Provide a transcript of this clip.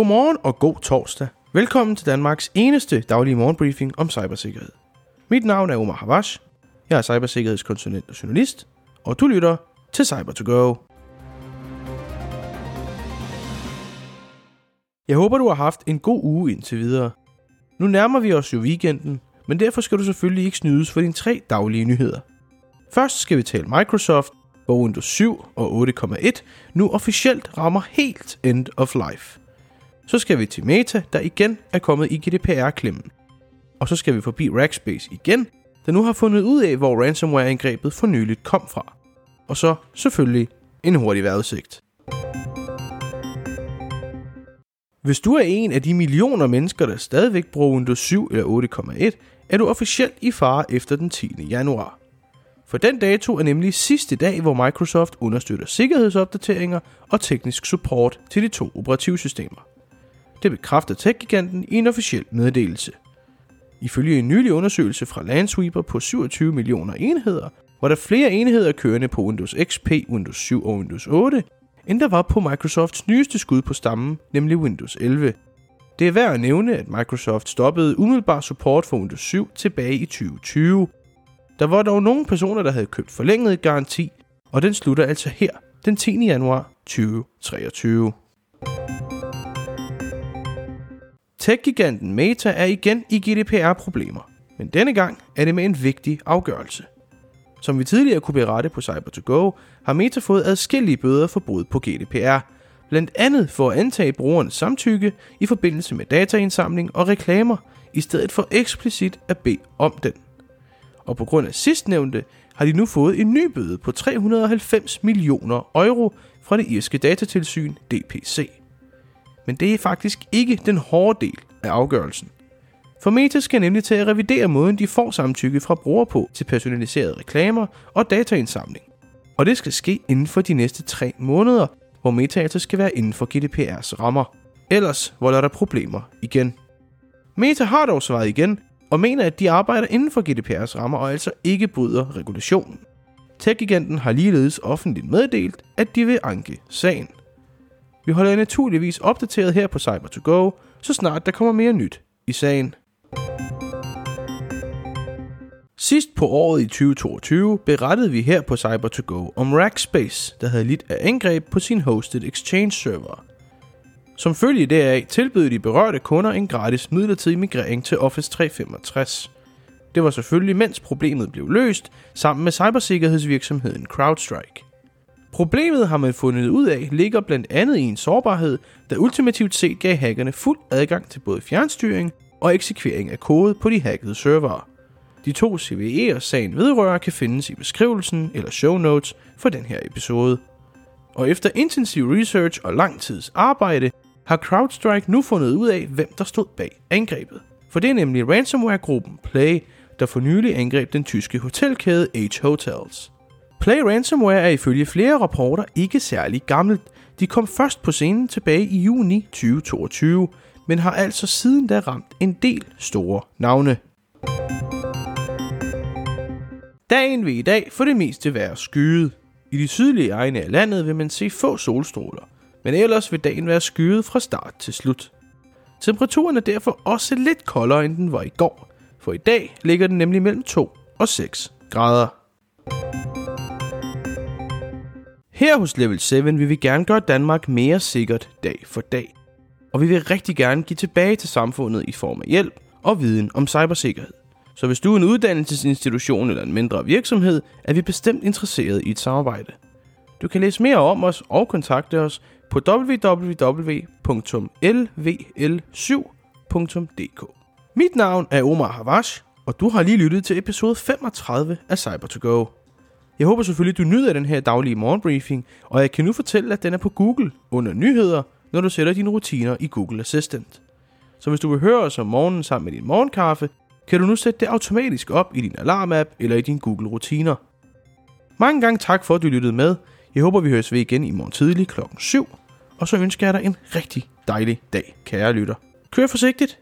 Godmorgen og god torsdag. Velkommen til Danmarks eneste daglige morgenbriefing om cybersikkerhed. Mit navn er Omar Havash. Jeg er cybersikkerhedskonsulent og journalist, og du lytter til cyber to go Jeg håber, du har haft en god uge indtil videre. Nu nærmer vi os jo weekenden, men derfor skal du selvfølgelig ikke snydes for dine tre daglige nyheder. Først skal vi tale Microsoft, hvor Windows 7 og 8.1 nu officielt rammer helt end of life. Så skal vi til Meta, der igen er kommet i GDPR-klemmen. Og så skal vi forbi Rackspace igen, der nu har fundet ud af, hvor ransomware-angrebet for nyligt kom fra. Og så selvfølgelig en hurtig vejrudsigt. Hvis du er en af de millioner mennesker, der stadigvæk bruger Windows 7 eller 8.1, er du officielt i fare efter den 10. januar. For den dato er nemlig sidste dag, hvor Microsoft understøtter sikkerhedsopdateringer og teknisk support til de to operativsystemer. Det bekræfter tech-giganten i en officiel meddelelse. Ifølge en nylig undersøgelse fra Landsweeper på 27 millioner enheder, var der flere enheder kørende på Windows XP, Windows 7 og Windows 8, end der var på Microsofts nyeste skud på stammen, nemlig Windows 11. Det er værd at nævne, at Microsoft stoppede umiddelbar support for Windows 7 tilbage i 2020. Der var dog nogle personer, der havde købt forlænget garanti, og den slutter altså her den 10. januar 2023. Tech-giganten Meta er igen i GDPR-problemer, men denne gang er det med en vigtig afgørelse. Som vi tidligere kunne berette på Cyber2Go, har Meta fået adskillige bøder for brud på GDPR, blandt andet for at antage brugernes samtykke i forbindelse med dataindsamling og reklamer, i stedet for eksplicit at bede om den. Og på grund af sidstnævnte har de nu fået en ny bøde på 390 millioner euro fra det irske datatilsyn DPC. Men det er faktisk ikke den hårde del af afgørelsen. For Meta skal nemlig til at revidere måden, de får samtykke fra brugere på til personaliserede reklamer og dataindsamling. Og det skal ske inden for de næste tre måneder, hvor Meta altså skal være inden for GDPR's rammer. Ellers volder der problemer igen. Meta har dog svaret igen, og mener, at de arbejder inden for GDPR's rammer og altså ikke bryder regulationen. Tech-giganten har ligeledes offentligt meddelt, at de vil anke sagen. Vi holder jer naturligvis opdateret her på Cyber2Go, så snart der kommer mere nyt i sagen. Sidst på året i 2022 berettede vi her på Cyber2Go om Rackspace, der havde lidt af angreb på sin hosted Exchange server. Som følge deraf tilbød de berørte kunder en gratis midlertidig migrering til Office 365. Det var selvfølgelig mens problemet blev løst sammen med cybersikkerhedsvirksomheden CrowdStrike. Problemet har man fundet ud af ligger blandt andet i en sårbarhed, der ultimativt set gav hackerne fuld adgang til både fjernstyring og eksekvering af kode på de hackede servere. De to CVE'er sagen vedrører kan findes i beskrivelsen eller show notes for den her episode. Og efter intensiv research og lang tids arbejde, har CrowdStrike nu fundet ud af, hvem der stod bag angrebet. For det er nemlig ransomware-gruppen Play, der for nylig angreb den tyske hotelkæde H Hotels. Play Ransomware er ifølge flere rapporter ikke særlig gammelt. De kom først på scenen tilbage i juni 2022, men har altså siden da ramt en del store navne. Dagen vil i dag for det meste være skyet. I de sydlige egne af landet vil man se få solstråler, men ellers vil dagen være skyet fra start til slut. Temperaturen er derfor også lidt koldere end den var i går, for i dag ligger den nemlig mellem 2 og 6 grader. Her hos Level 7 vil vi gerne gøre Danmark mere sikkert dag for dag. Og vi vil rigtig gerne give tilbage til samfundet i form af hjælp og viden om cybersikkerhed. Så hvis du er en uddannelsesinstitution eller en mindre virksomhed, er vi bestemt interesseret i et samarbejde. Du kan læse mere om os og kontakte os på www.lvl7.dk. Mit navn er Omar Havash, og du har lige lyttet til episode 35 af cyber to go jeg håber selvfølgelig, du nyder den her daglige morgenbriefing, og jeg kan nu fortælle, at den er på Google under nyheder, når du sætter dine rutiner i Google Assistant. Så hvis du vil høre os om morgenen sammen med din morgenkaffe, kan du nu sætte det automatisk op i din alarmapp eller i dine Google-rutiner. Mange gange tak for, at du lyttede med. Jeg håber, vi høres ved igen i morgen tidlig klokken 7. Og så ønsker jeg dig en rigtig dejlig dag, kære lytter. Kør forsigtigt,